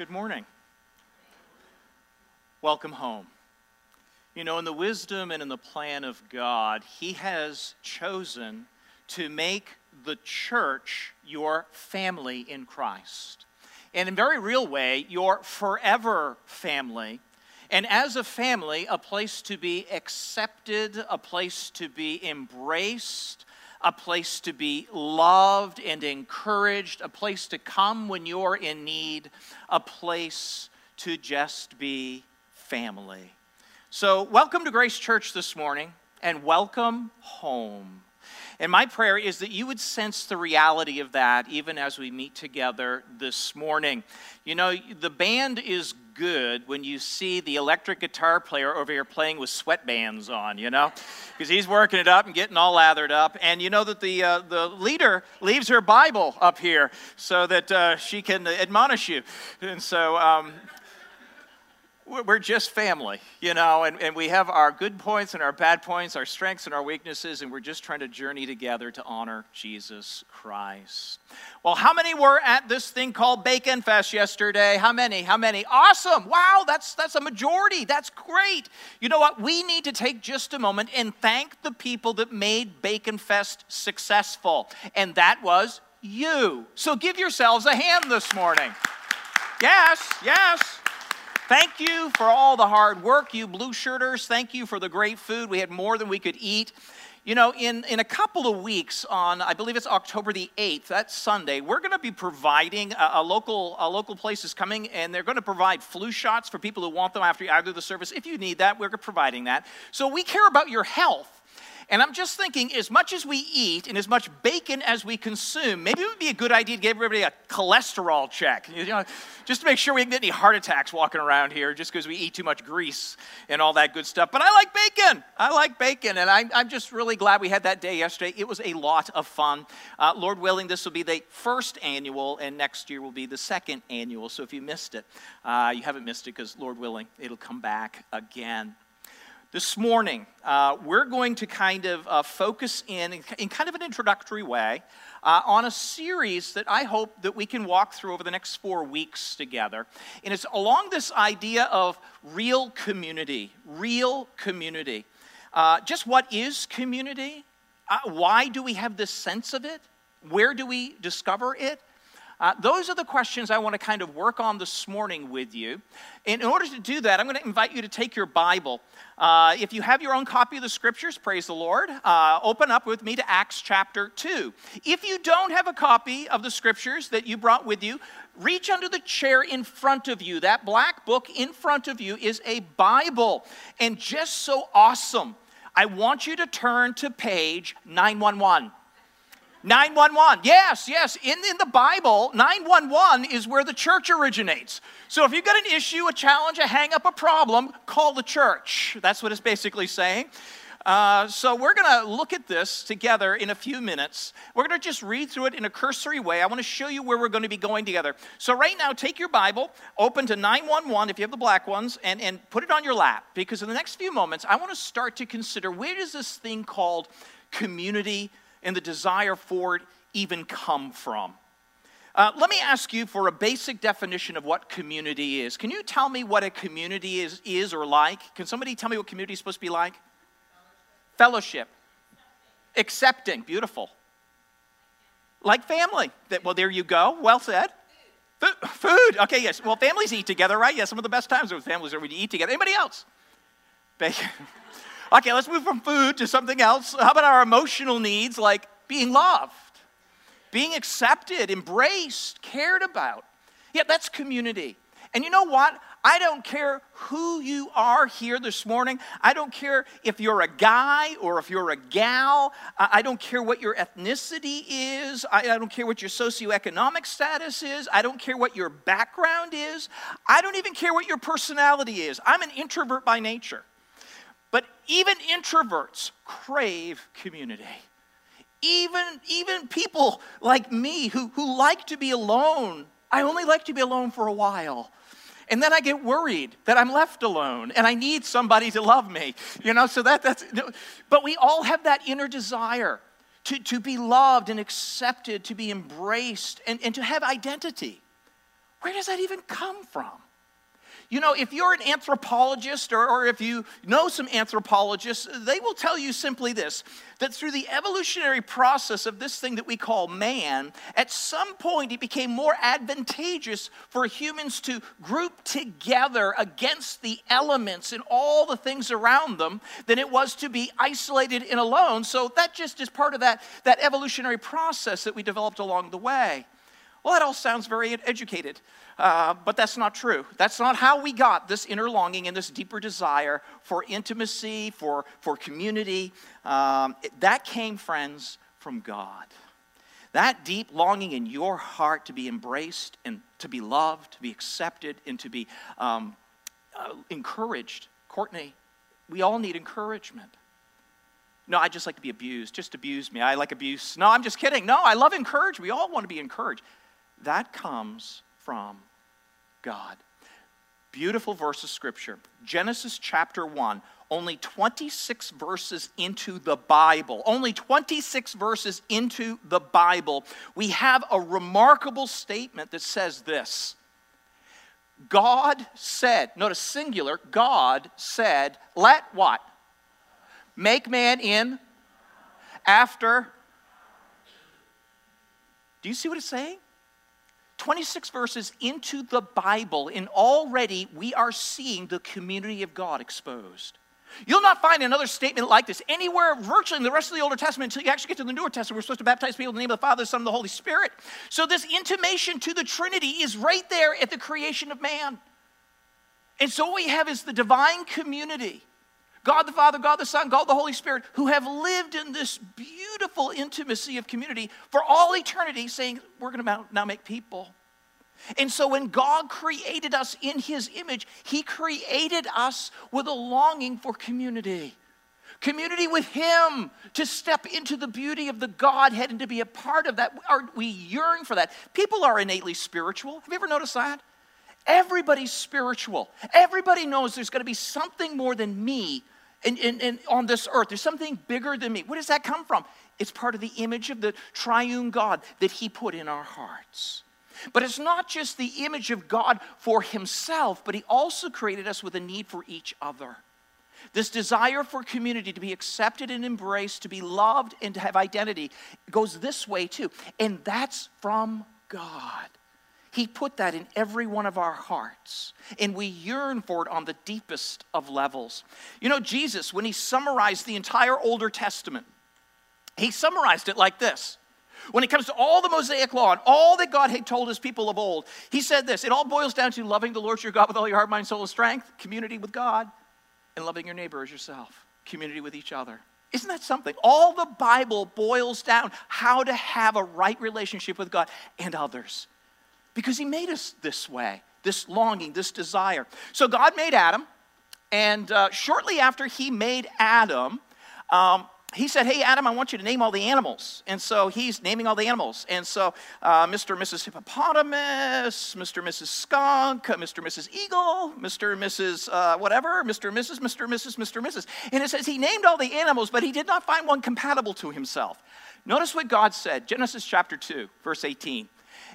Good morning. Welcome home. You know, in the wisdom and in the plan of God, He has chosen to make the church your family in Christ. And in a very real way, your forever family. And as a family, a place to be accepted, a place to be embraced, a place to be loved and encouraged, a place to come when you're in need, a place to just be family. So, welcome to Grace Church this morning and welcome home. And my prayer is that you would sense the reality of that even as we meet together this morning. You know, the band is good when you see the electric guitar player over here playing with sweatbands on, you know, because he's working it up and getting all lathered up. And you know that the, uh, the leader leaves her Bible up here so that uh, she can admonish you. And so, um, we're just family, you know, and, and we have our good points and our bad points, our strengths and our weaknesses, and we're just trying to journey together to honor Jesus Christ. Well, how many were at this thing called Bacon Fest yesterday? How many? How many? Awesome. Wow, that's that's a majority. That's great. You know what? We need to take just a moment and thank the people that made Bacon Fest successful. And that was you. So give yourselves a hand this morning. Yes, yes. Thank you for all the hard work, you blue shirters. Thank you for the great food. We had more than we could eat. You know, in, in a couple of weeks, on I believe it's October the 8th, that's Sunday, we're going to be providing a, a, local, a local place is coming and they're going to provide flu shots for people who want them after either the service. If you need that, we're providing that. So we care about your health. And I'm just thinking, as much as we eat and as much bacon as we consume, maybe it would be a good idea to give everybody a cholesterol check, you know, just to make sure we don't get any heart attacks walking around here just because we eat too much grease and all that good stuff. But I like bacon. I like bacon. And I'm, I'm just really glad we had that day yesterday. It was a lot of fun. Uh, Lord willing, this will be the first annual, and next year will be the second annual. So if you missed it, uh, you haven't missed it because, Lord willing, it'll come back again. This morning, uh, we're going to kind of uh, focus in, in kind of an introductory way, uh, on a series that I hope that we can walk through over the next four weeks together. And it's along this idea of real community, real community. Uh, just what is community? Uh, why do we have this sense of it? Where do we discover it? Uh, those are the questions I want to kind of work on this morning with you. In order to do that, I'm going to invite you to take your Bible. Uh, if you have your own copy of the scriptures, praise the Lord, uh, open up with me to Acts chapter 2. If you don't have a copy of the scriptures that you brought with you, reach under the chair in front of you. That black book in front of you is a Bible. And just so awesome, I want you to turn to page 911. 911. Yes, yes. In, in the Bible, 911 is where the church originates. So if you've got an issue, a challenge, a hang up, a problem, call the church. That's what it's basically saying. Uh, so we're going to look at this together in a few minutes. We're going to just read through it in a cursory way. I want to show you where we're going to be going together. So right now, take your Bible, open to 911 if you have the black ones, and, and put it on your lap. Because in the next few moments, I want to start to consider where does this thing called community and the desire for it even come from? Uh, let me ask you for a basic definition of what community is. Can you tell me what a community is, is or like? Can somebody tell me what community is supposed to be like? Fellowship. Accepting. Beautiful. Like family. Well, there you go. Well said. Food. Okay, yes. Well, families eat together, right? Yes, some of the best times with families are when you eat together. Anybody else? Bacon. Okay, let's move from food to something else. How about our emotional needs like being loved, being accepted, embraced, cared about? Yeah, that's community. And you know what? I don't care who you are here this morning. I don't care if you're a guy or if you're a gal. I don't care what your ethnicity is. I don't care what your socioeconomic status is. I don't care what your background is. I don't even care what your personality is. I'm an introvert by nature. Even introverts crave community. Even, even people like me who, who like to be alone, I only like to be alone for a while. And then I get worried that I'm left alone and I need somebody to love me. You know, so that, that's, but we all have that inner desire to, to be loved and accepted, to be embraced, and, and to have identity. Where does that even come from? You know, if you're an anthropologist or, or, if you know some anthropologists, they will tell you simply this that through the evolutionary process of this thing that we call man, at some point it became more advantageous for humans to group together against the elements and all the things around them than it was to be isolated and alone. So that just is part of that, that evolutionary process that we developed along the way. Well, that all sounds very educated. Uh, but that's not true. That's not how we got this inner longing and this deeper desire for intimacy, for, for community. Um, that came, friends, from God. That deep longing in your heart to be embraced and to be loved, to be accepted, and to be um, uh, encouraged. Courtney, we all need encouragement. No, I just like to be abused. Just abuse me. I like abuse. No, I'm just kidding. No, I love encouragement. We all want to be encouraged. That comes from God. Beautiful verse of scripture. Genesis chapter 1, only 26 verses into the Bible, only 26 verses into the Bible, we have a remarkable statement that says this God said, notice singular, God said, let what? Make man in after. Do you see what it's saying? 26 verses into the Bible, and already we are seeing the community of God exposed. You'll not find another statement like this anywhere virtually in the rest of the Older Testament until you actually get to the Newer Testament. We're supposed to baptize people in the name of the Father, the Son, and the Holy Spirit. So, this intimation to the Trinity is right there at the creation of man. And so, what we have is the divine community God the Father, God the Son, God the Holy Spirit, who have lived in this beautiful intimacy of community for all eternity, saying, We're going to now make people. And so when God created us in His image, He created us with a longing for community. Community with Him, to step into the beauty of the Godhead and to be a part of that. We yearn for that. People are innately spiritual. Have you ever noticed that? Everybody's spiritual. Everybody knows there's going to be something more than me in, on this earth. There's something bigger than me. Where does that come from? It's part of the image of the triune God that He put in our hearts. But it's not just the image of God for Himself, but He also created us with a need for each other. This desire for community to be accepted and embraced, to be loved, and to have identity goes this way too. And that's from God. He put that in every one of our hearts, and we yearn for it on the deepest of levels. You know, Jesus, when he summarized the entire Older Testament, he summarized it like this. When it comes to all the Mosaic law and all that God had told his people of old, he said this it all boils down to loving the Lord your God with all your heart, mind, soul, and strength, community with God, and loving your neighbor as yourself, community with each other. Isn't that something? All the Bible boils down how to have a right relationship with God and others because He made us this way, this longing, this desire. So God made Adam, and uh, shortly after He made Adam, um, he said, Hey, Adam, I want you to name all the animals. And so he's naming all the animals. And so uh, Mr. and Mrs. Hippopotamus, Mr. and Mrs. Skunk, Mr. and Mrs. Eagle, Mr. and Mrs. Uh, whatever, Mr. and Mrs., Mr. and Mrs., Mr. and Mrs. And it says he named all the animals, but he did not find one compatible to himself. Notice what God said Genesis chapter 2, verse 18.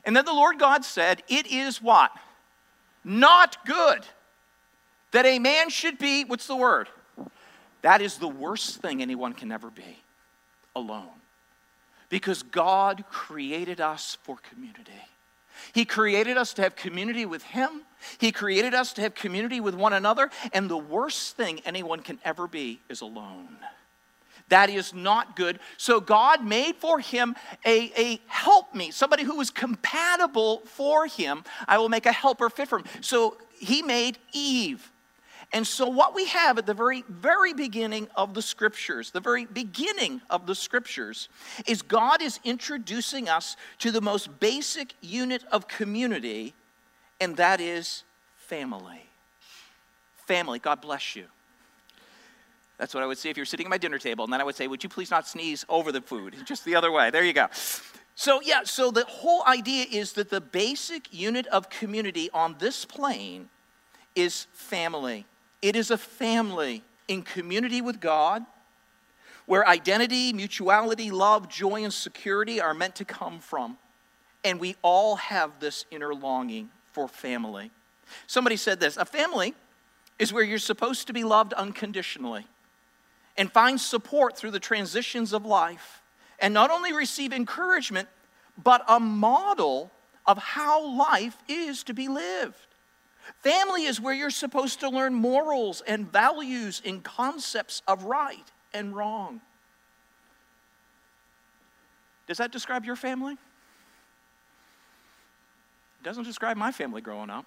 And then the Lord God said, It is what? Not good that a man should be, what's the word? That is the worst thing anyone can ever be alone. Because God created us for community. He created us to have community with Him. He created us to have community with one another. And the worst thing anyone can ever be is alone. That is not good. So God made for him a, a helpmeet, somebody who was compatible for him. I will make a helper fit for him. So he made Eve. And so, what we have at the very, very beginning of the scriptures, the very beginning of the scriptures, is God is introducing us to the most basic unit of community, and that is family. Family. God bless you. That's what I would say if you're sitting at my dinner table. And then I would say, Would you please not sneeze over the food? Just the other way. There you go. So, yeah, so the whole idea is that the basic unit of community on this plane is family. It is a family in community with God where identity, mutuality, love, joy, and security are meant to come from. And we all have this inner longing for family. Somebody said this a family is where you're supposed to be loved unconditionally and find support through the transitions of life, and not only receive encouragement, but a model of how life is to be lived. Family is where you're supposed to learn morals and values and concepts of right and wrong. Does that describe your family? It doesn't describe my family growing up.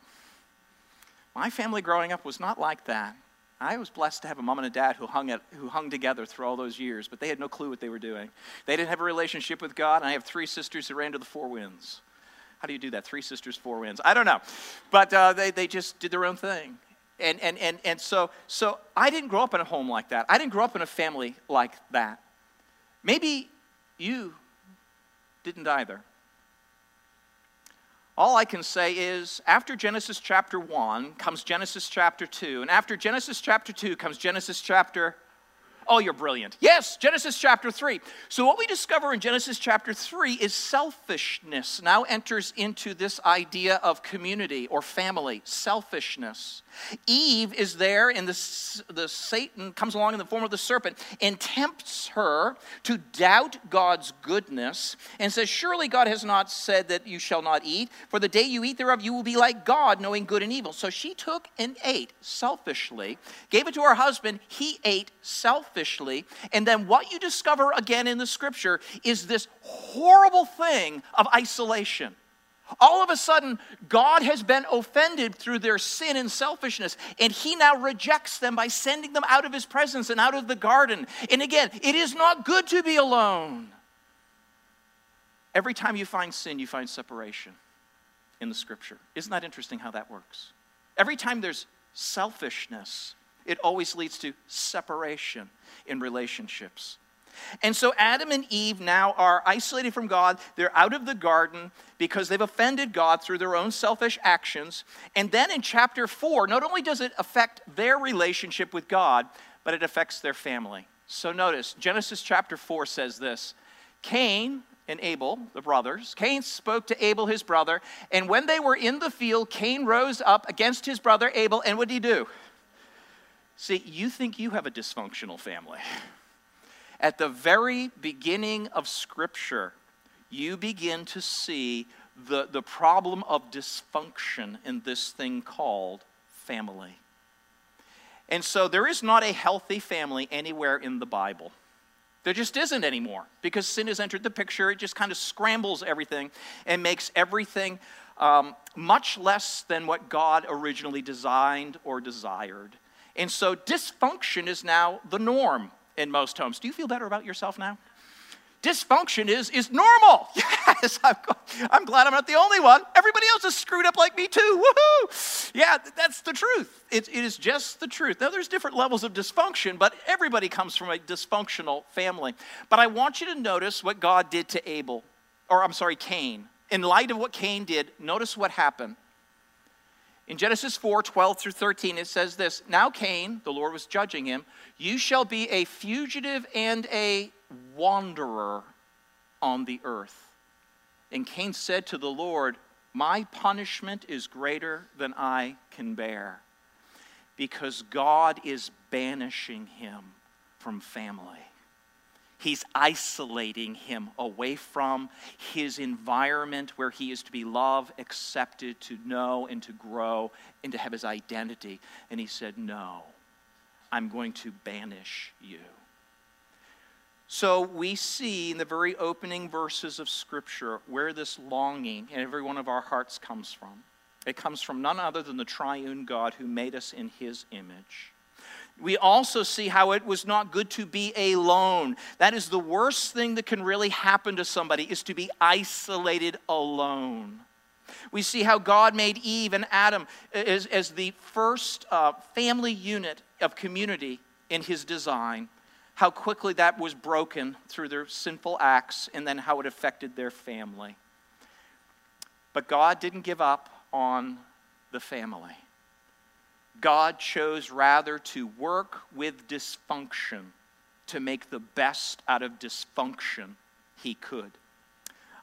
My family growing up was not like that. I was blessed to have a mom and a dad who hung, at, who hung together through all those years, but they had no clue what they were doing. They didn't have a relationship with God, and I have three sisters who ran to the four winds. How do you do that? Three sisters, four winds. I don't know. But uh, they, they just did their own thing. And, and, and, and so, so I didn't grow up in a home like that. I didn't grow up in a family like that. Maybe you didn't either. All I can say is after Genesis chapter 1 comes Genesis chapter 2, and after Genesis chapter 2 comes Genesis chapter Oh, you're brilliant. Yes, Genesis chapter 3. So, what we discover in Genesis chapter 3 is selfishness now enters into this idea of community or family, selfishness. Eve is there, and the, the Satan comes along in the form of the serpent and tempts her to doubt God's goodness and says, Surely God has not said that you shall not eat, for the day you eat thereof, you will be like God, knowing good and evil. So she took and ate selfishly, gave it to her husband, he ate selfishly, and then what you discover again in the scripture is this horrible thing of isolation. All of a sudden, God has been offended through their sin and selfishness, and He now rejects them by sending them out of His presence and out of the garden. And again, it is not good to be alone. Every time you find sin, you find separation in the scripture. Isn't that interesting how that works? Every time there's selfishness, it always leads to separation in relationships. And so Adam and Eve now are isolated from God. They're out of the garden because they've offended God through their own selfish actions. And then in chapter 4, not only does it affect their relationship with God, but it affects their family. So notice, Genesis chapter 4 says this Cain and Abel, the brothers, Cain spoke to Abel, his brother, and when they were in the field, Cain rose up against his brother Abel, and what did he do? See, you think you have a dysfunctional family. At the very beginning of Scripture, you begin to see the, the problem of dysfunction in this thing called family. And so there is not a healthy family anywhere in the Bible. There just isn't anymore because sin has entered the picture. It just kind of scrambles everything and makes everything um, much less than what God originally designed or desired. And so dysfunction is now the norm in most homes. Do you feel better about yourself now? Dysfunction is, is normal. Yes, I'm, glad I'm not the only one. Everybody else is screwed up like me too. Woohoo! Yeah, that's the truth. It, it is just the truth. Now, there's different levels of dysfunction, but everybody comes from a dysfunctional family. But I want you to notice what God did to Abel, or I'm sorry, Cain. In light of what Cain did, notice what happened. In Genesis 4 12 through 13, it says this Now Cain, the Lord was judging him, you shall be a fugitive and a wanderer on the earth. And Cain said to the Lord, My punishment is greater than I can bear, because God is banishing him from family. He's isolating him away from his environment where he is to be loved, accepted, to know, and to grow, and to have his identity. And he said, No, I'm going to banish you. So we see in the very opening verses of Scripture where this longing in every one of our hearts comes from. It comes from none other than the triune God who made us in his image we also see how it was not good to be alone. That is the worst thing that can really happen to somebody is to be isolated alone. We see how God made Eve and Adam as, as the first uh, family unit of community in his design, how quickly that was broken through their sinful acts, and then how it affected their family. But God didn't give up on the family. God chose rather to work with dysfunction to make the best out of dysfunction he could.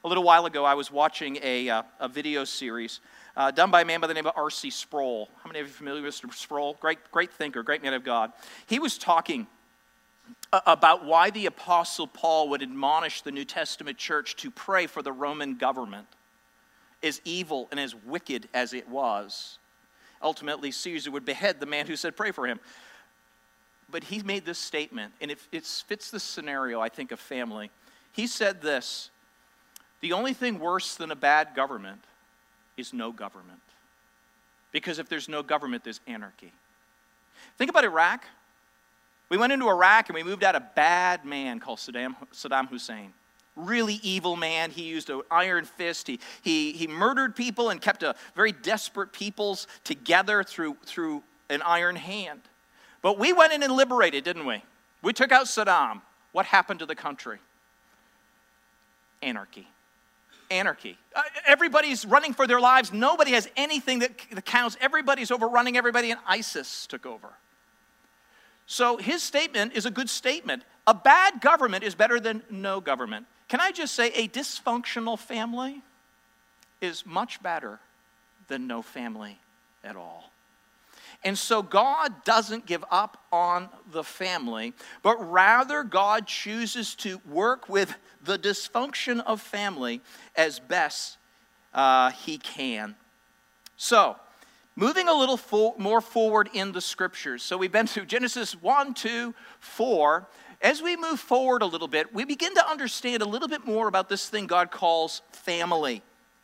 A little while ago, I was watching a, uh, a video series uh, done by a man by the name of R.C. Sproul. How many of you are familiar with Mr. Sproul? Great, great thinker, great man of God. He was talking about why the Apostle Paul would admonish the New Testament church to pray for the Roman government, as evil and as wicked as it was. Ultimately, Caesar would behead the man who said, Pray for him. But he made this statement, and it, it fits the scenario, I think, of family. He said this The only thing worse than a bad government is no government. Because if there's no government, there's anarchy. Think about Iraq. We went into Iraq and we moved out a bad man called Saddam, Saddam Hussein. Really evil man. He used an iron fist. He, he, he murdered people and kept a very desperate peoples together through, through an iron hand. But we went in and liberated, didn't we? We took out Saddam. What happened to the country? Anarchy. Anarchy. Uh, everybody's running for their lives. Nobody has anything that, that counts. Everybody's overrunning everybody, and ISIS took over. So his statement is a good statement. A bad government is better than no government. Can I just say, a dysfunctional family is much better than no family at all. And so God doesn't give up on the family, but rather God chooses to work with the dysfunction of family as best uh, He can. So, moving a little fo- more forward in the scriptures. So, we've been through Genesis 1, 2, 4. As we move forward a little bit, we begin to understand a little bit more about this thing God calls family.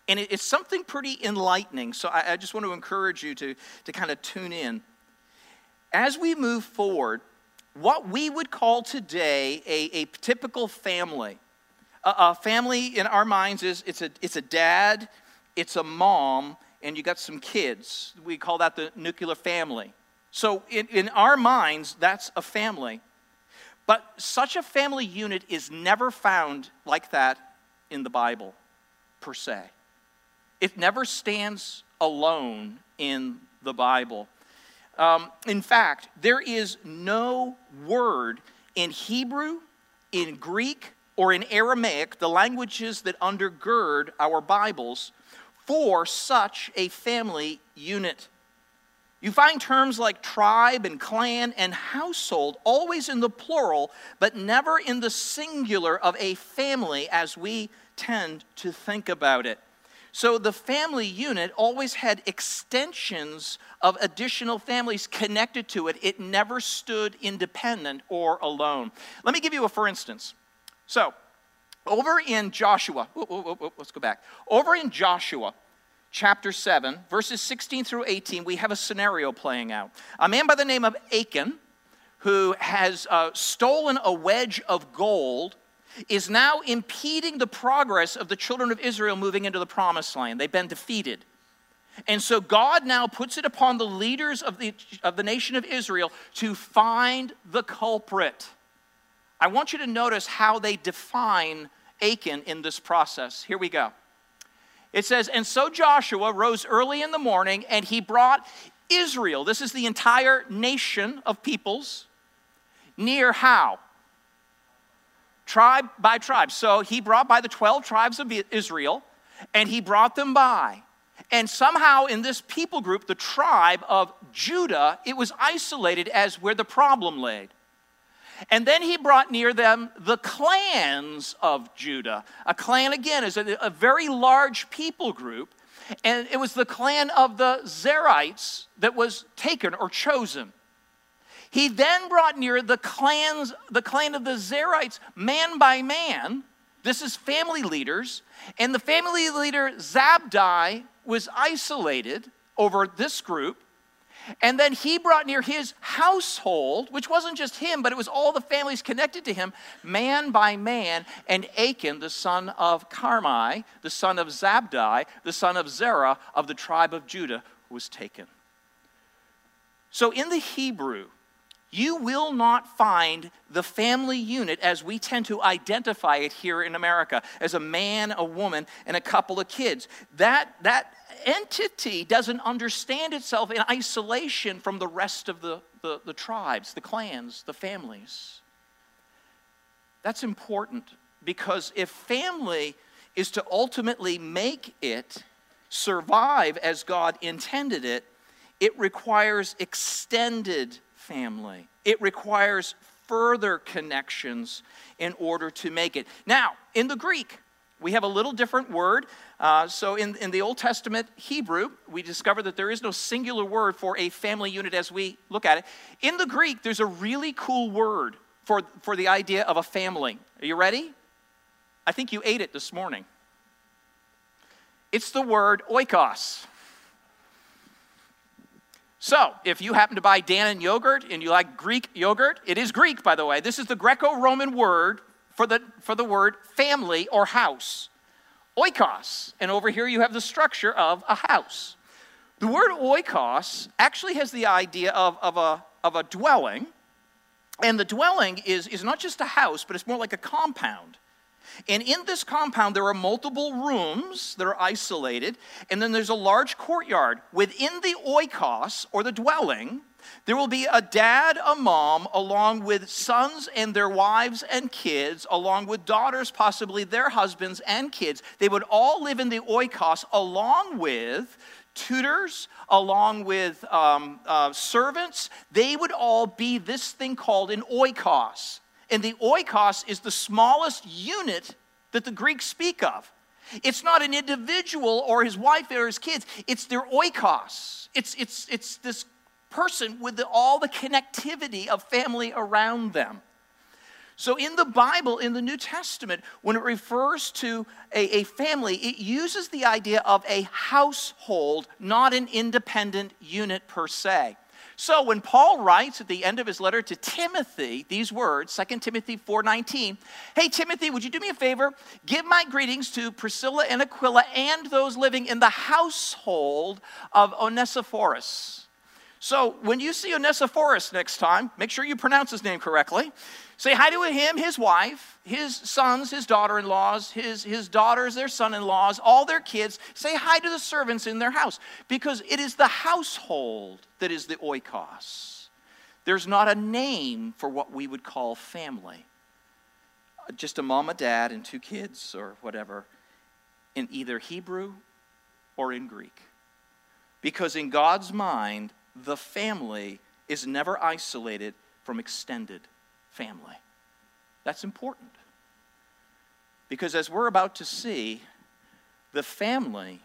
And it's something pretty enlightening. So I, just want to encourage you to, to kind of tune in. As we move forward, what we would call today a, a typical family, a, a family in our minds is it's a, it's a dad, it's a mom, and you got some kids. We call that the nuclear family. So in, in our minds, that's a family. But such a family unit is never found like that in the Bible, per se. It never stands alone in the Bible. Um, in fact, there is no word in Hebrew, in Greek, or in Aramaic, the languages that undergird our Bibles, for such a family unit. You find terms like tribe and clan and household always in the plural, but never in the singular of a family as we tend to think about it. So the family unit always had extensions of additional families connected to it. It never stood independent or alone. Let me give you a for instance. So, over in Joshua, let's go back. Over in Joshua, chapter 7, verses 16 through 18, we have a scenario playing out. A man by the name of Achan, who has uh, stolen a wedge of gold is now impeding the progress of the children of Israel moving into the promised land. They've been defeated. And so God now puts it upon the leaders of the, of the nation of Israel to find the culprit. I want you to notice how they define Achan in this process. Here we go. It says, And so Joshua rose early in the morning and he brought Israel, this is the entire nation of peoples, near how? tribe by tribe. So he brought by the 12 tribes of Israel, and he brought them by. And somehow in this people group, the tribe of Judah, it was isolated as where the problem laid. And then he brought near them the clans of Judah. A clan, again, is a, a very large people group. And it was the clan of the Zerites that was taken or chosen. He then brought near the clans, the clan of the Zerites, man by man. This is family leaders. And the family leader Zabdi was isolated over this group. And then he brought near his household, which wasn't just him, but it was all the families connected to him, man by man. And Achan, the son of Carmi, the son of Zabdi, the son of Zerah of the tribe of Judah, was taken. So in the Hebrew, you will not find the family unit as we tend to identify it here in America as a man, a woman, and a couple of kids. That, that entity doesn't understand itself in isolation from the rest of the, the, the tribes, the clans, the families. That's important because if family is to ultimately make it survive as God intended it, it requires extended family. It requires further connections in order to make it. Now, in the Greek, we have a little different word. Uh, so, in, in the Old Testament Hebrew, we discover that there is no singular word for a family unit as we look at it. In the Greek, there's a really cool word for, for the idea of a family. Are you ready? I think you ate it this morning. It's the word oikos. So, if you happen to buy Dannon yogurt and you like Greek yogurt, it is Greek, by the way. This is the Greco Roman word for the, for the word family or house. Oikos. And over here you have the structure of a house. The word oikos actually has the idea of, of, a, of a dwelling. And the dwelling is, is not just a house, but it's more like a compound. And in this compound, there are multiple rooms that are isolated, and then there's a large courtyard. Within the oikos, or the dwelling, there will be a dad, a mom, along with sons and their wives and kids, along with daughters, possibly their husbands and kids. They would all live in the oikos along with tutors, along with um, uh, servants. They would all be this thing called an oikos. And the oikos is the smallest unit that the Greeks speak of. It's not an individual or his wife or his kids, it's their oikos. It's, it's, it's this person with the, all the connectivity of family around them. So, in the Bible, in the New Testament, when it refers to a, a, family, it uses the idea of a household, not an independent unit per se. So when Paul writes at the end of his letter to Timothy these words, 2 Timothy 4:19, "Hey Timothy, would you do me a favor? Give my greetings to Priscilla and Aquila and those living in the household of Onesiphorus." So when you see Onesiphorus next time, make sure you pronounce his name correctly. Say hi to him, his wife, his sons, his daughter in laws, his, his daughters, their son in laws, all their kids. Say hi to the servants in their house because it is the household that is the oikos. There's not a name for what we would call family. Just a mom, a dad, and two kids, or whatever, in either Hebrew or in Greek. Because in God's mind, the family is never isolated from extended family. That's important. Because as we're about to see, the family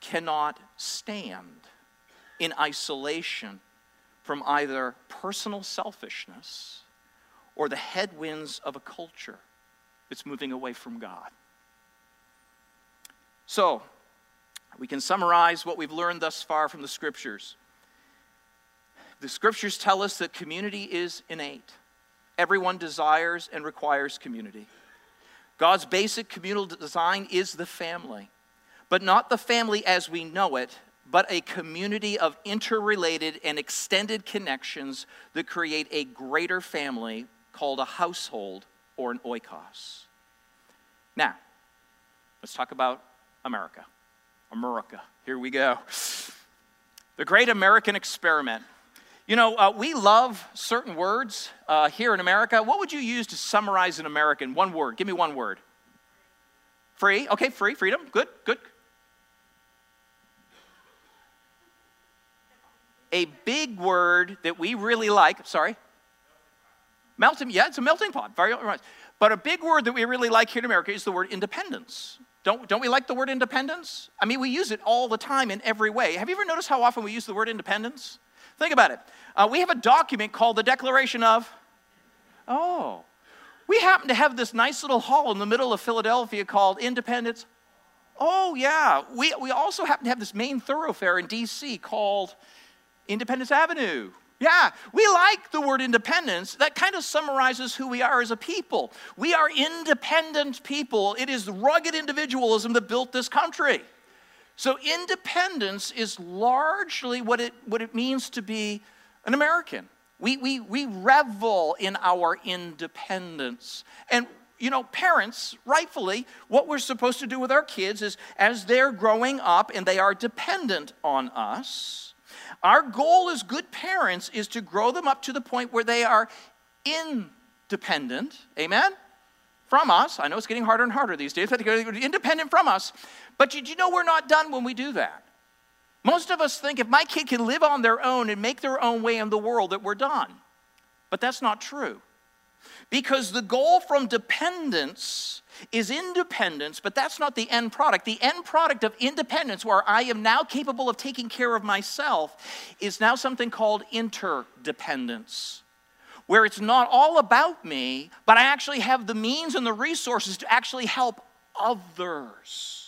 cannot stand in isolation from either personal selfishness or the headwinds of a culture that's moving away from God. So, we can summarize what we've learned thus far from the scriptures. The scriptures tell us that community is innate. Everyone desires and requires community. God's basic communal design is the family, but not the family as we know it, but a community of interrelated and extended connections that create a greater family called a household or an oikos. Now, let's talk about America. America. Here we go. The great American experiment. You know, uh, we love certain words uh, here in America. What would you use to summarize an American? One word. Give me one word. Free. Okay, free. Freedom. Good, good. A big word that we really like. Sorry. Melting. Yeah, it's a melting pot. Very right. But a big word that we really like here in America is the word independence. Don't, don't we like the word independence? I mean, we use it all the time in every way. Have you ever noticed how often we use the word independence? Think about it. Uh, we have a document called the Declaration of. Oh, we happen to have this nice little hall in the middle of Philadelphia called Independence. Oh, yeah. We, we also happen to have this main thoroughfare in D.C. called Independence Avenue. Yeah, we like the word independence. That kind of summarizes who we are as a people. We are independent people. It is rugged individualism that built this country. So, independence is largely what it, what it means to be an American. We, we, we revel in our independence. And, you know, parents, rightfully, what we're supposed to do with our kids is as they're growing up and they are dependent on us, our goal as good parents is to grow them up to the point where they are independent. Amen? from us. I know it's getting harder and harder these days, but independent from us. But did you know we're not done when we do that? Most of us think if my kid can live on their own and make their own way in the world, that we're done. But that's not true. Because the goal from dependence is independence, but that's not the end product. The end product of independence, where I am now capable of taking care of myself, is now something called interdependence, where it's not all about me, but I actually have the means and the resources to actually help others.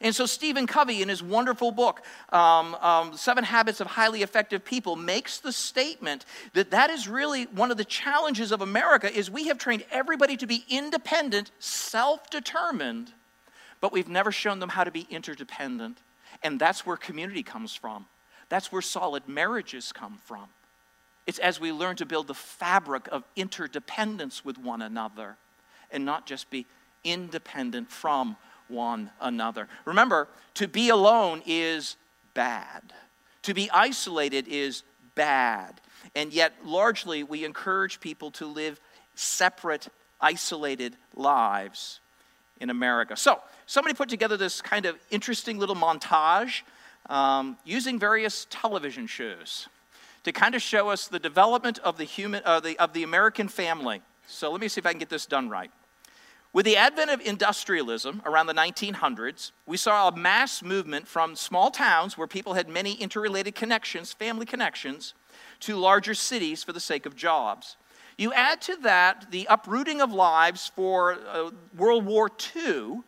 And so, Stephen Covey, in his wonderful book, um, um, Seven Habits of Highly Effective People, makes the statement that that is really one of the challenges of America is we have trained everybody to be independent, self-determined, but we've never shown them how to be interdependent. And that's where community comes from. That's where solid marriages come from. It's as we learn to build the fabric of interdependence with one another and not just be independent from one another. Remember, to be alone is bad, to be isolated is bad. And yet, largely, we encourage people to live separate, isolated lives in America. So, somebody put together this kind of interesting little montage um, using various television shows to kind of show us the development of the human uh, the, of the American family. So let me see if I can get this done right. With the advent of industrialism around the 1900s, we saw a mass movement from small towns where people had many interrelated connections, family connections, to larger cities for the sake of jobs. You add to that the uprooting of lives for uh, World War II,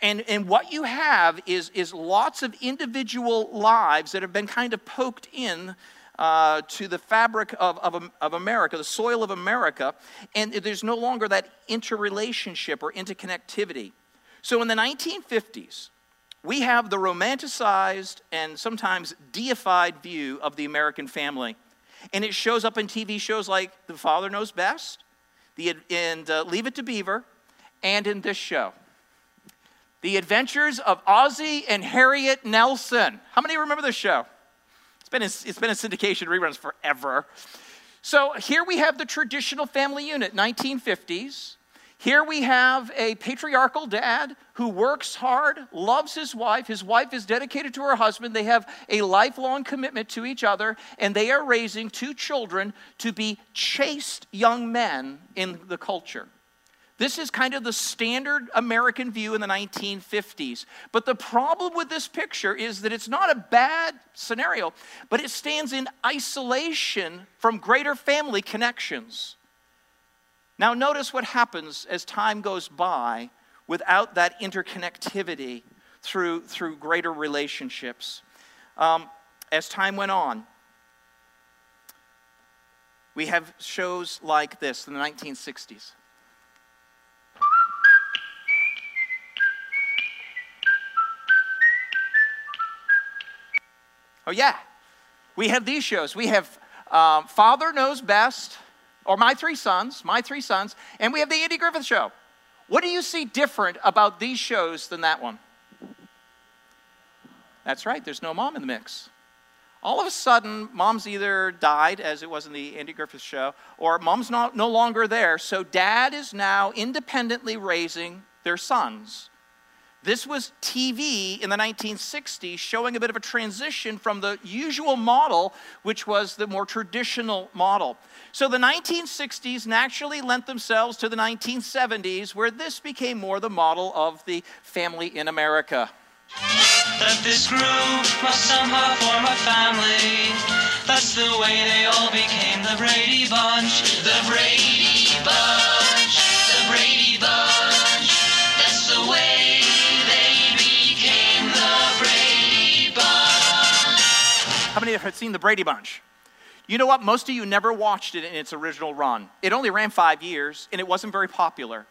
and, and what you have is, is lots of individual lives that have been kind of poked in uh, to the fabric of, of, of America, the soil of America, and there's no longer that interrelationship or interconnectivity. So in the 1950s, we have the romanticized and sometimes deified view of the American family. And it shows up in TV shows like The Father Knows Best, the, and uh, Leave It to Beaver, and in this show. The Adventures of Ozzie and Harriet Nelson. How many remember this show? Been in, it's been in syndication reruns forever. So here we have the traditional family unit, 1950s. Here we have a patriarchal dad who works hard, loves his wife. His wife is dedicated to her husband. They have a lifelong commitment to each other, and they are raising two children to be chaste young men in the culture. This is kind of the standard American view in the 1950s. But the problem with this picture is that it's not a bad scenario, but it stands in isolation from greater family connections. Now, notice what happens as time goes by without that interconnectivity through, through greater relationships. Um, as time went on, we have shows like this in the 1960s. Oh, yeah. We have these shows. We have um, Father Knows Best, or My Three Sons, My Three Sons, and we have the Andy Griffith Show. What do you see different about these shows than that one? That's right, there's no mom in the mix. All of a sudden, mom's either died, as it was in the Andy Griffith show, or mom's not, no longer there, so dad is now independently raising their sons. This was TV in the 1960s showing a bit of a transition from the usual model, which was the more traditional model. So the 1960s naturally lent themselves to the 1970s, where this became more the model of the family in America. That this group must somehow form a family. That's the way they all became the Brady Bunch. The Brady Bunch. How many have seen the Brady Bunch? You know what? Most of you never watched it in its original run. It only ran five years and it wasn't very popular.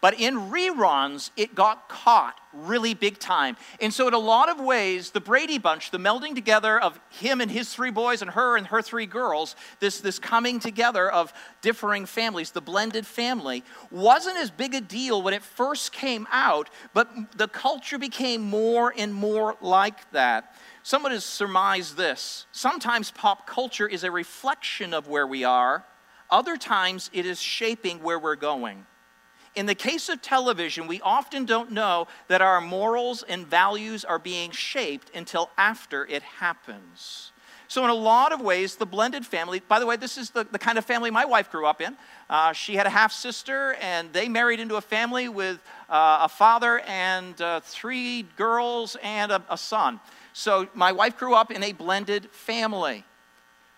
But in reruns, it got caught really big time. And so, in a lot of ways, the Brady Bunch, the melding together of him and his three boys and her and her three girls, this, this coming together of differing families, the blended family, wasn't as big a deal when it first came out, but the culture became more and more like that. Someone has surmised this. Sometimes pop culture is a reflection of where we are, other times it is shaping where we're going. in the case of television, we often don't know that our morals and values are being shaped until after it happens. So, in a lot of ways, the blended family, by the way, this is the, the kind of family my wife grew up in. Uh, she had a half sister, and they married into a family with uh, a father and uh, three girls and a, a son. So, my wife grew up in a blended family.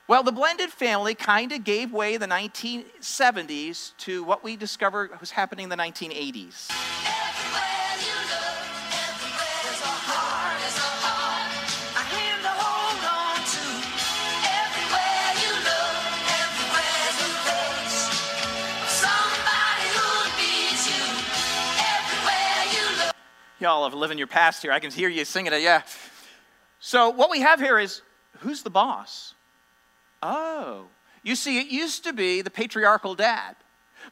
Well, the blended family kind of gave way the 1970s to what we discovered was happening in the 1980s. Y'all are living your past here. I can hear you singing it, yeah. So, what we have here is who's the boss? Oh, you see, it used to be the patriarchal dad.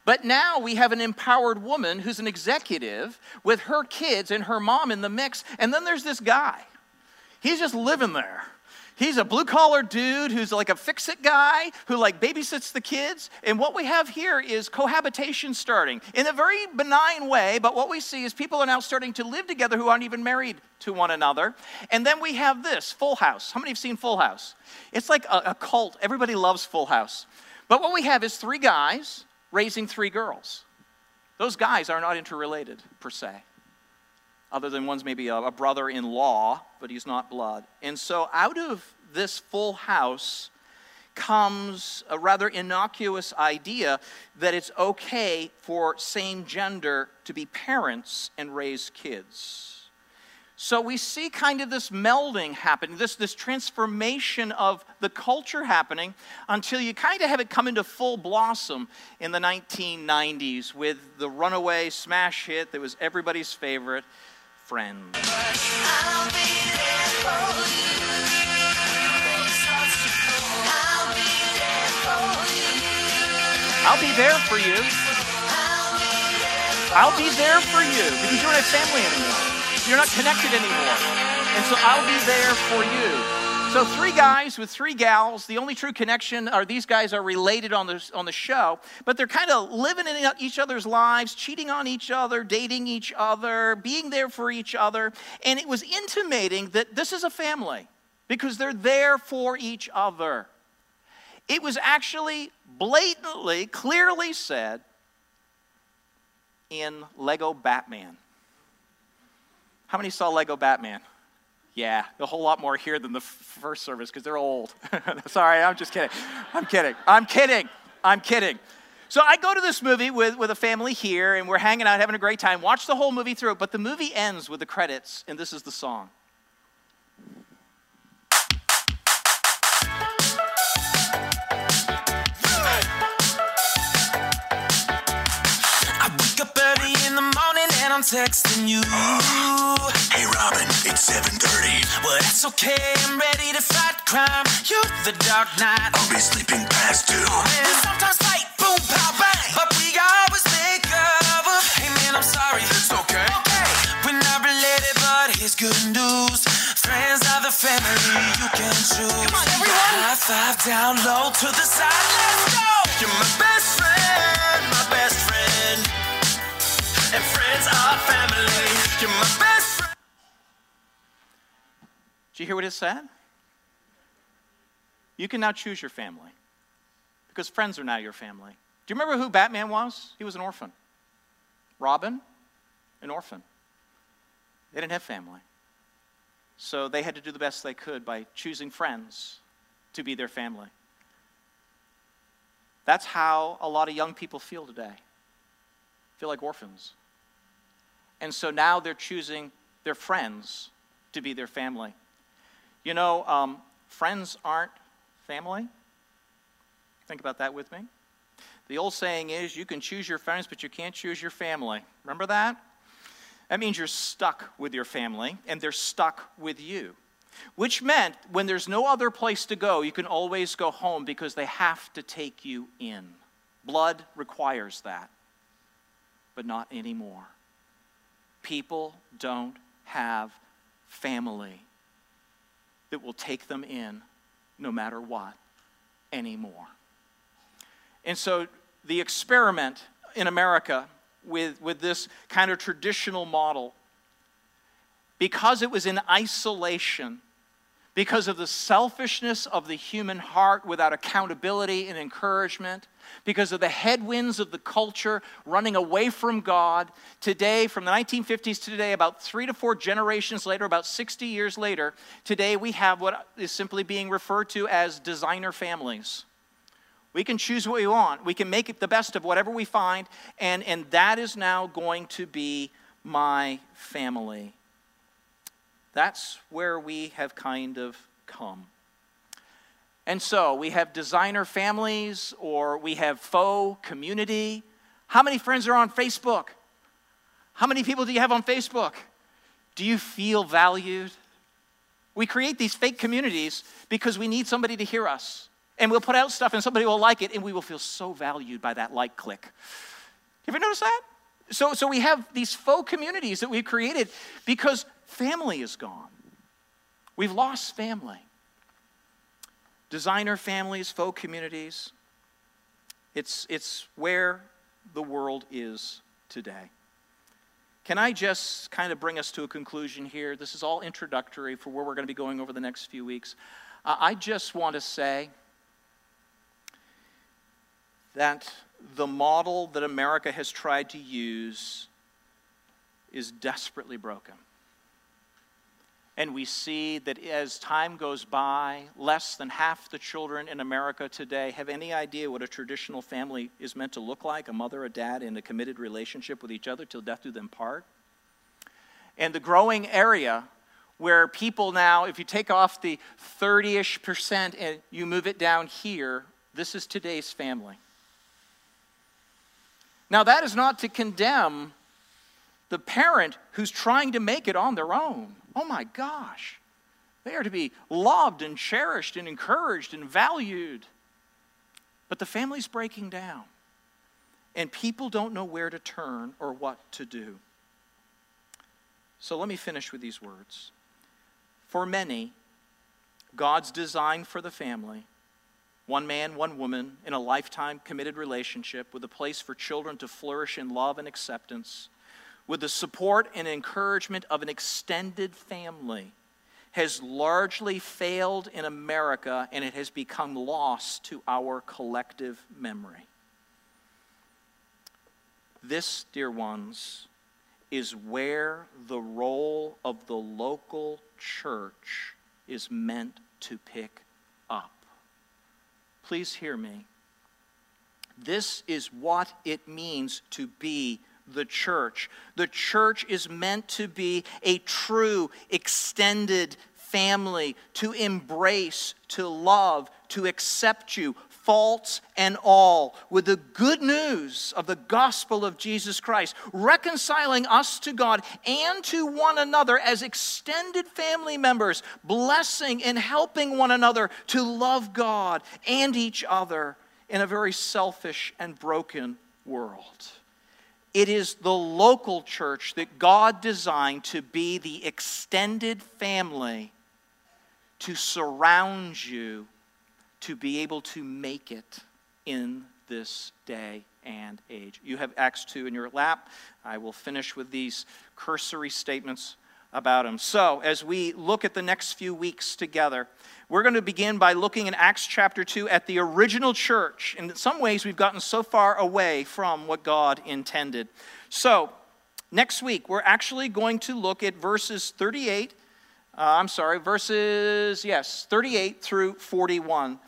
But now we have an empowered woman who's an executive with her kids and her mom in the mix. And then there's this guy. He's just living there. He's a blue collar dude who's like a fix it guy who like babysits the kids. And what we have here is cohabitation starting in a very benign way. But what we see is people are now starting to live together who aren't even married to one another. And then we have this Full House. How many have seen Full House? It's like a, a cult. Everybody loves Full House. But what we have is three guys raising three girls. Those guys are not interrelated per se other than one's maybe a, a brother in law, but he's not blood. And so out of this full house comes a rather innocuous idea that it's okay for same gender to be parents and raise kids. So we see kind of this melding happening, this, this transformation of the culture happening until you kind of have it come into full blossom in the 1990s with the runaway smash hit that was everybody's favorite, friends. I'll be there for you. I'll be there for you. I'll be there for you because you're not a family anymore. You're not connected anymore. And so I'll be there for you. So, three guys with three gals. The only true connection are these guys are related on the, on the show, but they're kind of living in each other's lives, cheating on each other, dating each other, being there for each other. And it was intimating that this is a family because they're there for each other. It was actually blatantly, clearly said in Lego Batman. How many saw Lego Batman? Yeah, a whole lot more here than the first service because they're old. Sorry, I'm just kidding. I'm kidding. I'm kidding. I'm kidding. So I go to this movie with, with a family here, and we're hanging out, having a great time. Watch the whole movie through, but the movie ends with the credits, and this is the song. Texting you. Uh, hey Robin, it's 7:30. Well, that's okay. I'm ready to fight crime. You're the dark knight. I'll be sleeping past two. And sometimes fight, boom, pow, bang. But we always make up. Hey man, I'm sorry. It's okay. Okay, we're not related, but here's good news. Friends are the family you can choose. Come on, everyone. High five down low to the side. Let's go. You're my best friend, And friends are family. You're my best friend. You hear what it said? You can now choose your family because friends are now your family. Do you remember who Batman was? He was an orphan. Robin, an orphan. They didn't have family. So they had to do the best they could by choosing friends to be their family. That's how a lot of young people feel today. Feel like orphans. And so now they're choosing their friends to be their family. You know, um, friends aren't family. Think about that with me. The old saying is you can choose your friends, but you can't choose your family. Remember that? That means you're stuck with your family, and they're stuck with you. Which meant when there's no other place to go, you can always go home because they have to take you in. Blood requires that, but not anymore people don't have family that will take them in no matter what anymore. And so the experiment in America with, with this kind of traditional model because it was in isolation, because of the selfishness of the human heart without accountability and encouragement, because of the headwinds of the culture running away from God. Today, from the 1950s to today, about three to four generations later, about 60 years later, today we have what is simply being referred to as designer families. We can choose what we want. We can make it the best of whatever we find, and, and that is now going to be my family. That's where we have kind of come. And so we have designer families or we have faux community. How many friends are on Facebook? How many people do you have on Facebook? Do you feel valued? We create these fake communities because we need somebody to hear us. And we'll put out stuff and somebody will like it and we will feel so valued by that like click. Have you noticed that? So, so we have these faux communities that we've created because family is gone. We've lost family. Designer families, faux communities. It's, it's where the world is today. Can I just kind of bring us to a conclusion here? This is all introductory for where we're going to be going over the next few weeks. Uh, I just want to say that the model that America has tried to use is desperately broken. And we see that as time goes by, less than half the children in America today have any idea what a traditional family is meant to look like a mother, a dad, in a committed relationship with each other till death do them part. And the growing area where people now, if you take off the 30 ish percent and you move it down here, this is today's family. Now, that is not to condemn the parent who's trying to make it on their own. Oh my gosh. They are to be loved and cherished and encouraged and valued. But the family's breaking down, and people don't know where to turn or what to do. So let me finish with these words. For many, God's design for the family one man, one woman, in a lifetime committed relationship with a place for children to flourish in love and acceptance, with the support and encouragement of an extended family, has largely failed in America and it has become lost to our collective memory. This, dear ones, is where the role of the local church is meant to pick up. Please hear me. This is what it means to be the church. The church is meant to be a true, extended family, to embrace, to love, to accept you, faults and all, with the good news of the gospel of Jesus Christ, reconciling us to God and to one another as extended family members, blessing and helping one another to love God and each other in a very selfish and broken world. It is the local church that God designed to be the extended family to surround you to be able to make it in this day and age. You have Acts 2 in your lap. I will finish with these cursory statements about him. So, as we look at the next few weeks together, we're going to begin by looking in Acts chapter 2 at the original church. In some ways, we've gotten so far away from what God intended. So, next week, we're actually going to look at verses 38 uh, I'm sorry, verses, yes, 38 through 41.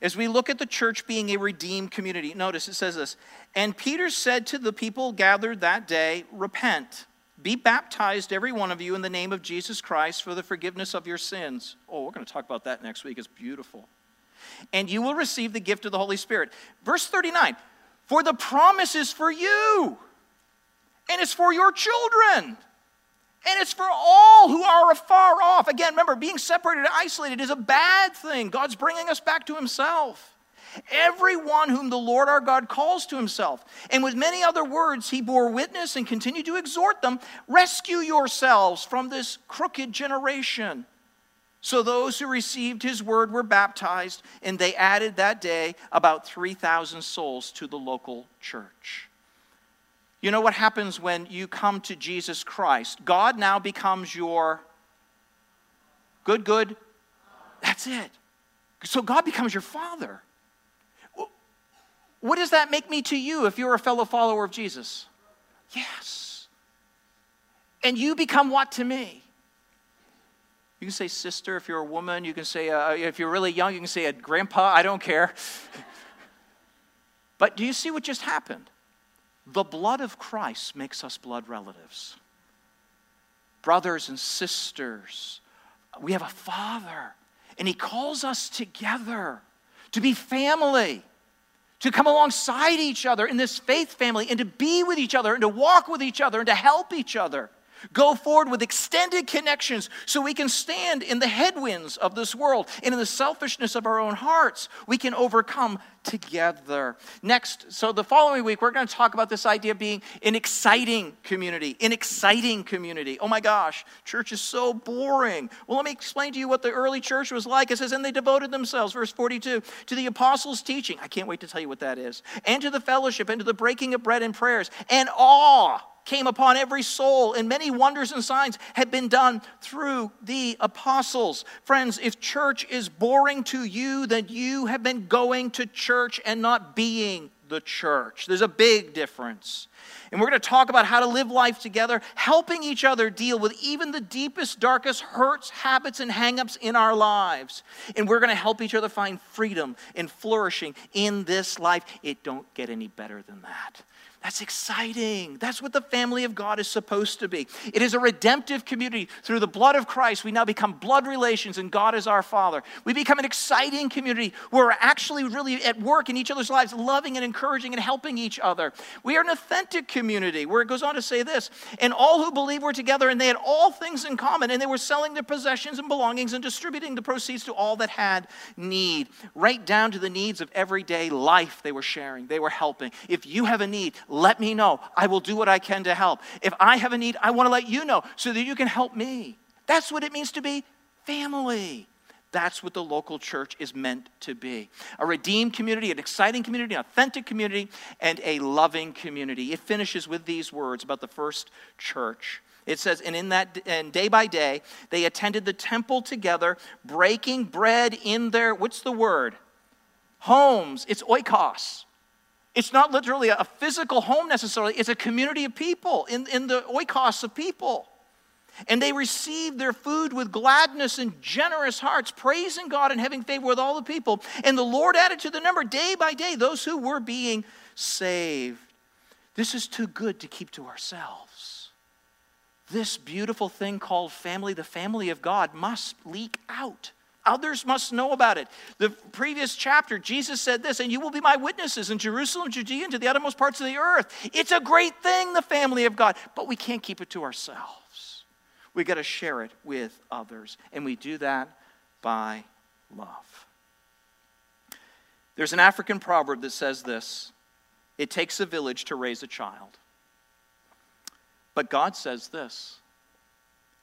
As we look at the church being a redeemed community, notice it says this And Peter said to the people gathered that day, Repent, be baptized, every one of you, in the name of Jesus Christ for the forgiveness of your sins. Oh, we're going to talk about that next week. It's beautiful. And you will receive the gift of the Holy Spirit. Verse 39 For the promise is for you, and it's for your children and it's for all who are afar off. Again, remember, being separated and isolated is a bad thing. God's bringing us back to Himself. Everyone whom the Lord our God calls to Himself. And with many other words, He bore witness and continued to exhort them rescue yourselves from this crooked generation. So those who received His word were baptized, and they added that day about 3,000 souls to the local church. You know what happens when you come to Jesus Christ? God now becomes your good, good. That's it. So God becomes your father. What does that make me to you if you're a fellow follower of Jesus? Yes. And you become what to me? You can say sister if you're a woman. You can say, uh, if you're really young, you can say a grandpa. I don't care. but do you see what just happened? The blood of Christ makes us blood relatives. Brothers and sisters, we have a father, and he calls us together to be family, to come alongside each other in this faith family, and to be with each other, and to walk with each other, and to help each other. Go forward with extended connections so we can stand in the headwinds of this world and in the selfishness of our own hearts. We can overcome together. Next, so the following week, we're going to talk about this idea of being an exciting community. An exciting community. Oh my gosh, church is so boring. Well, let me explain to you what the early church was like. It says, and they devoted themselves, verse 42, to the apostles' teaching. I can't wait to tell you what that is. And to the fellowship, and to the breaking of bread and prayers, and awe came upon every soul, and many wonders and signs had been done through the apostles. Friends, if church is boring to you, then you have been going to church and not being the church. There's a big difference. And we're going to talk about how to live life together, helping each other deal with even the deepest, darkest hurts, habits, and hangups in our lives. And we're going to help each other find freedom and flourishing in this life. It don't get any better than that. That's exciting. That's what the family of God is supposed to be. It is a redemptive community. Through the blood of Christ, we now become blood relations, and God is our Father. We become an exciting community where we're actually really at work in each other's lives, loving and encouraging and helping each other. We are an authentic community where it goes on to say this and all who believe were together, and they had all things in common, and they were selling their possessions and belongings and distributing the proceeds to all that had need. Right down to the needs of everyday life, they were sharing, they were helping. If you have a need, let me know. I will do what I can to help. If I have a need, I want to let you know so that you can help me. That's what it means to be family. That's what the local church is meant to be a redeemed community, an exciting community, an authentic community, and a loving community. It finishes with these words about the first church. It says, and in that, and day by day, they attended the temple together, breaking bread in their, what's the word? Homes. It's oikos. It's not literally a physical home necessarily, it's a community of people in, in the oikos of people. And they received their food with gladness and generous hearts, praising God and having favor with all the people. And the Lord added to the number day by day those who were being saved. This is too good to keep to ourselves. This beautiful thing called family, the family of God, must leak out. Others must know about it. The previous chapter, Jesus said this, and you will be my witnesses in Jerusalem, Judea, and to the uttermost parts of the earth. It's a great thing, the family of God, but we can't keep it to ourselves. We got to share it with others, and we do that by love. There's an African proverb that says this it takes a village to raise a child. But God says this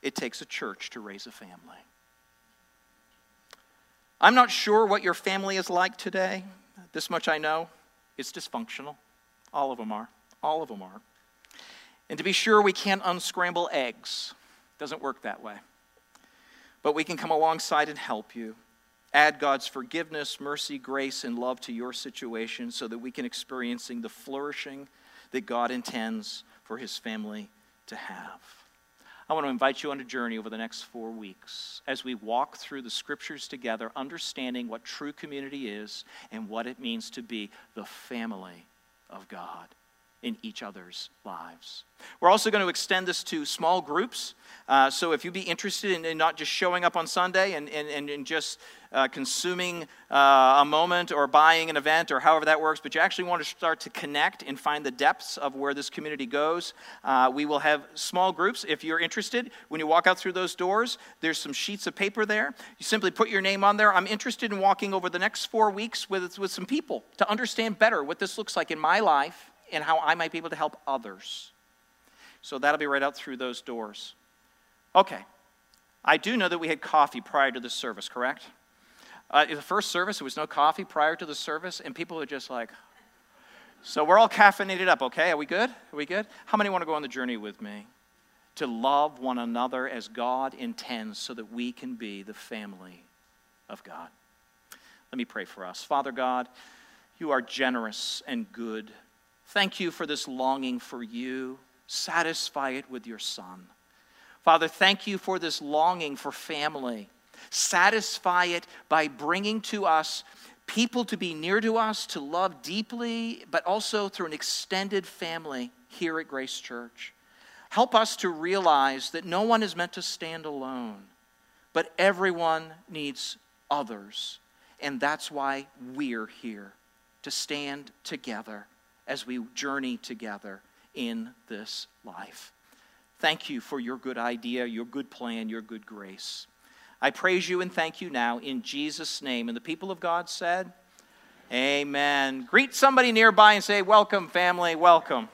it takes a church to raise a family. I'm not sure what your family is like today. This much I know it's dysfunctional. All of them are. All of them are. And to be sure, we can't unscramble eggs. Doesn't work that way. But we can come alongside and help you. Add God's forgiveness, mercy, grace, and love to your situation so that we can experiencing the flourishing that God intends for his family to have. I want to invite you on a journey over the next four weeks as we walk through the scriptures together, understanding what true community is and what it means to be the family of God in each other's lives. We're also going to extend this to small groups. Uh, so if you'd be interested in, in, not just showing up on Sunday and, and, and just uh, consuming uh, a moment or buying an event or however that works, but you actually want to start to connect and find the depths of where this community goes, uh, we will have small groups. If you're interested, when you walk out through those doors, there's some sheets of paper there. You simply put your name on there. I'm interested in walking over the next four weeks with, with some people to understand better what this looks like in my life and how I might be able to help others. So that'll be right out through those doors. Okay. I do know that we had coffee prior to the service, correct? Uh, the first service, there was no coffee prior to the service, and people were just like, So we're all caffeinated up, okay? Are we good? Are we good? How many want to go on the journey with me? To love one another as God intends so that we can be the family of God. Let me pray for us. Father God, you are generous and good. Thank you for this longing for you. Satisfy it with your Son. Father, thank you for this longing for family. Satisfy it by bringing to us people to be near to us, to love deeply, but also through an extended family here at Grace Church. Help us to realize that no one is meant to stand alone, but everyone needs others. And that's why we're here to stand together as we journey together in this life. Thank you for your good idea, your good plan, your good grace. I praise you and thank you now in Jesus' name. And the people of God said, Amen. Greet somebody nearby and say, Welcome, family, welcome.